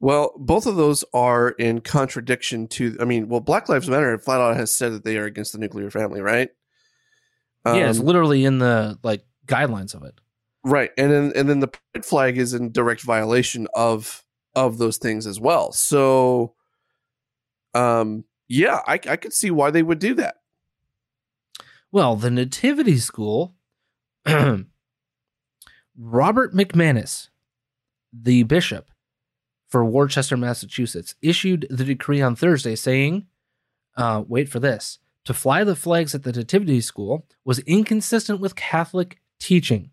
Well, both of those are in contradiction to. I mean, well, Black Lives Matter flat out has said that they are against the nuclear family, right? Yeah, it's Um, literally in the like guidelines of it. right, and then and then the pride flag is in direct violation of of those things as well. So, um, yeah, I I could see why they would do that. Well, the Nativity School, Robert McManus, the bishop for Worcester, Massachusetts, issued the decree on Thursday saying, uh, wait for this, to fly the flags at the Nativity School was inconsistent with Catholic teaching.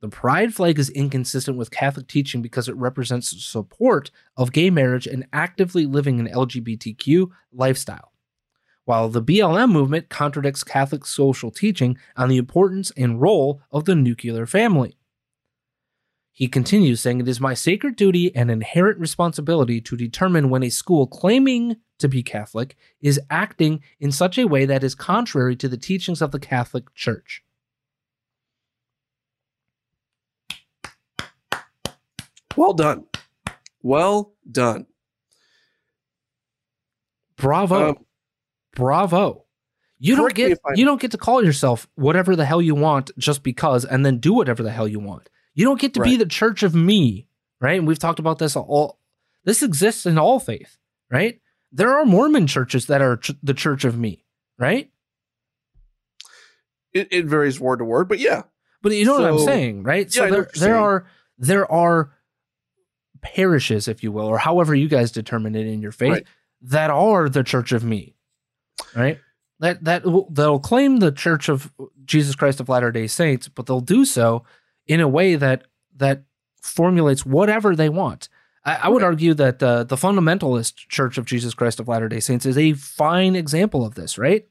The pride flag is inconsistent with Catholic teaching because it represents support of gay marriage and actively living an LGBTQ lifestyle. While the BLM movement contradicts Catholic social teaching on the importance and role of the nuclear family. He continues saying, It is my sacred duty and inherent responsibility to determine when a school claiming to be Catholic is acting in such a way that is contrary to the teachings of the Catholic Church. Well done. Well done. Bravo. Um, Bravo. You don't get you don't get to call yourself whatever the hell you want just because and then do whatever the hell you want. You don't get to be the church of me, right? And we've talked about this all this exists in all faith, right? There are Mormon churches that are ch- the church of me, right? It, it varies word to word, but yeah. But you know what I'm saying, right? So Yeah, there, there saying. are there are parishes, if you will, or however you guys determine it in your faith, Right. that are the church of me, right? That that will- they'll claim the Church of Jesus Christ of Latter Day Saints, but they'll do so in a way that that formulates whatever they want. I, I would Right. argue that uh, the fundamentalist Church of Jesus Christ of Latter Day Saints is a fine example of this, right?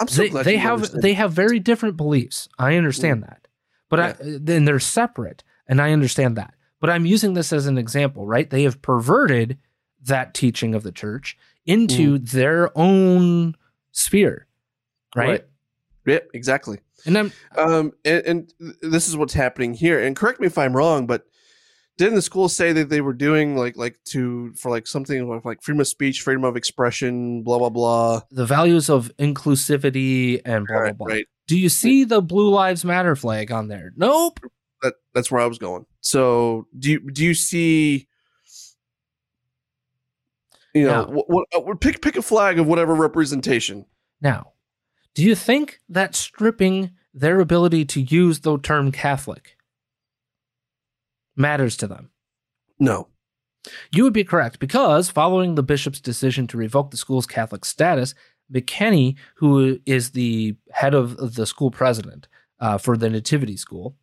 I'm so they, glad they have understand. they have very different beliefs. I understand that, but I, then they're separate, and I understand that. But I'm using this as an example, right? They have perverted that teaching of the church into Mm. their own sphere, right? Yeah, exactly. And I'm Um, and, and this is what's happening here. And correct me if I'm wrong, but didn't the school say that they were doing like like to for like something with like freedom of speech, freedom of expression, blah blah blah. the values of inclusivity and blah blah Right, blah. right. Do you see the Blue Lives Matter flag on there? Nope. That that's where I was going. So do you do you see? You know, Now- what, what, uh, pick pick a flag of whatever representation. Now, do you think that stripping their ability to use the term Catholic matters to them? No. You would be correct because following the bishop's decision to revoke the school's Catholic status, McKenney, who is the head of the school president uh, for the Nativity School,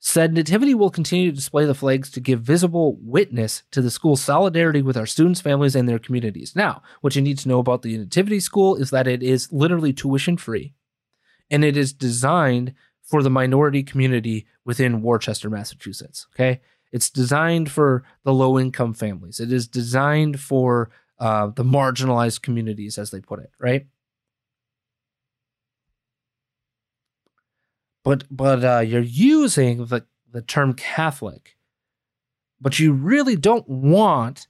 said Nativity will continue to display the flags to give visible witness to the school's solidarity with our students, families, and their communities. Now, what you need to know about the Nativity School is that it is literally tuition free and it is designed for the minority community within Worcester, Massachusetts. Okay. It's designed for the low income families. It is designed for uh, the marginalized communities, as they put it, right? But but uh, you're using the the term Catholic, but you really don't want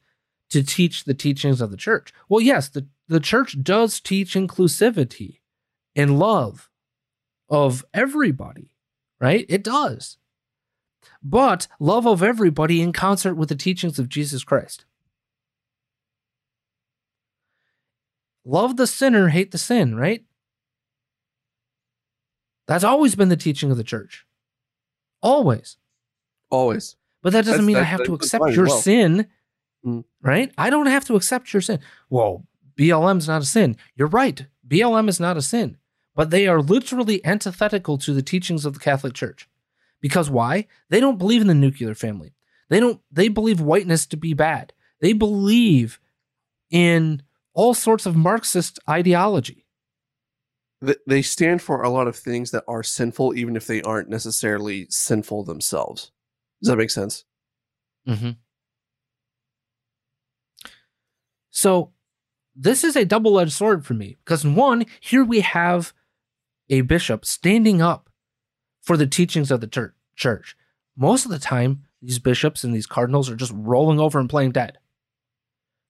to teach the teachings of the church. Well, yes, the the church does teach inclusivity and love of everybody, right? It does but love of everybody in concert with the teachings of Jesus Christ. Love the sinner, hate the sin, right? That's always been the teaching of the church. Always. Always. But that doesn't That's- mean I have to accept your well. sin, Mm. right? I don't have to accept your sin. Well, BLM's not a sin. You're right. BLM is not a sin, but they are literally antithetical to the teachings of the Catholic Church. Because why? They don't believe in the nuclear family. They don't they believe whiteness to be bad. They believe in all sorts of Marxist ideology. Th- They stand for a lot of things that are sinful, even if they aren't necessarily sinful themselves. Does that make sense? Mm-hmm. So this is a double-edged sword for me because one, here we have a bishop standing up for the teachings of the chur- church. Most of the time, these bishops and these cardinals are just rolling over and playing dead.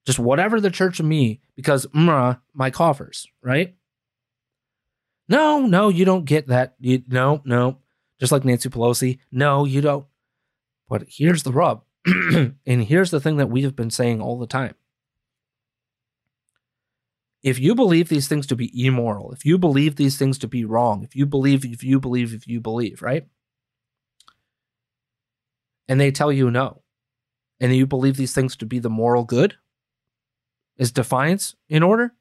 Just whatever the church of me, because my coffers, right? No, no, you don't get that. You, no, no. Just like Nancy Pelosi. No, you don't. But here's the rub. and here's the thing that we have been saying all the time. If you believe these things to be immoral, if you believe these things to be wrong, if you believe, if you believe, if you believe, right? And they tell you no, and you believe these things to be the moral good, is defiance in order?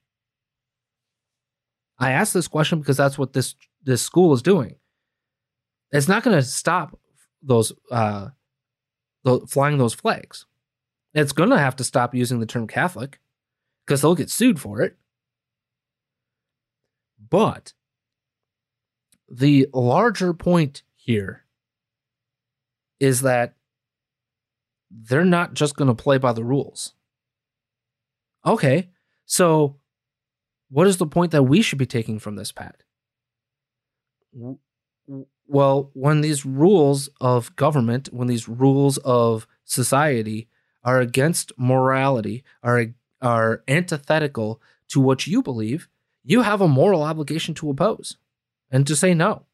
I ask this question because that's what this this school is doing. It's not going to stop those uh, the, flying those flags. It's going to have to stop using the term Catholic because they'll get sued for it. But the larger point here is that they're not just going to play by the rules. Okay, so what is the point that we should be taking from this, Pat? Well, when these rules of government, when these rules of society are against morality, are are antithetical to what you believe, you have a moral obligation to oppose and to say no.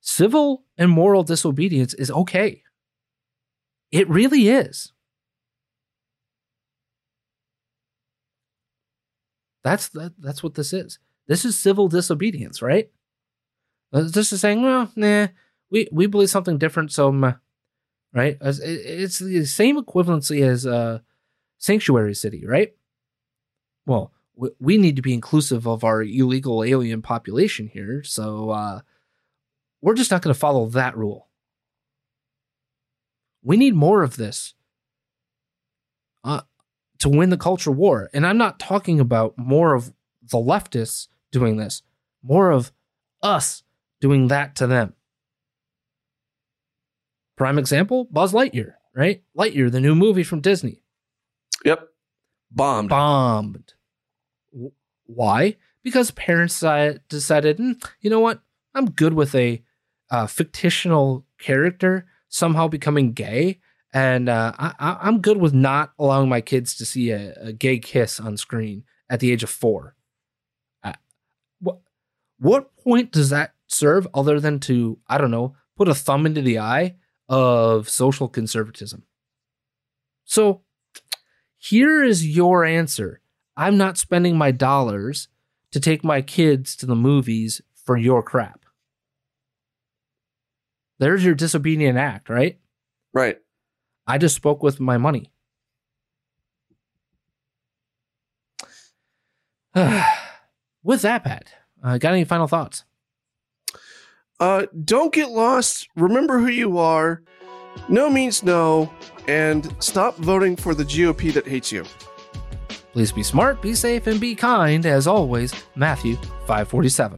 Civil and moral disobedience is okay. It really is. That's that, that's what this is. This is civil disobedience, right? Uh, this is saying, well, nah, we, we believe something different, so, meh, right? It's the same equivalency as a sanctuary city, right? Well, we need to be inclusive of our illegal alien population here, so uh, we're just not going to follow that rule. We need more of this uh, to win the culture war. And I'm not talking about more of the leftists doing this, more of us doing that to them. Prime example Buzz Lightyear, right? Lightyear, the new movie from Disney. Yep. Bombed. Bombed. Why? Because parents decided, mm, you know what? I'm good with a uh, fictional character somehow becoming gay. And uh, I, am good with not allowing my kids to see a, a, gay kiss on screen at the age of four. Uh, what, what point does that serve other than to, I don't know, put a thumb into the eye of social conservatism? So here is your answer. I'm not spending my dollars to take my kids to the movies for your crap. There's your disobedient act, right? Right. I just spoke with my money. with that, Pat, uh, got any final thoughts? Uh, don't get lost. Remember who you are. No means no. And stop voting for the GOP that hates you. Please be smart, be safe, and be kind. As always, Matthew 547.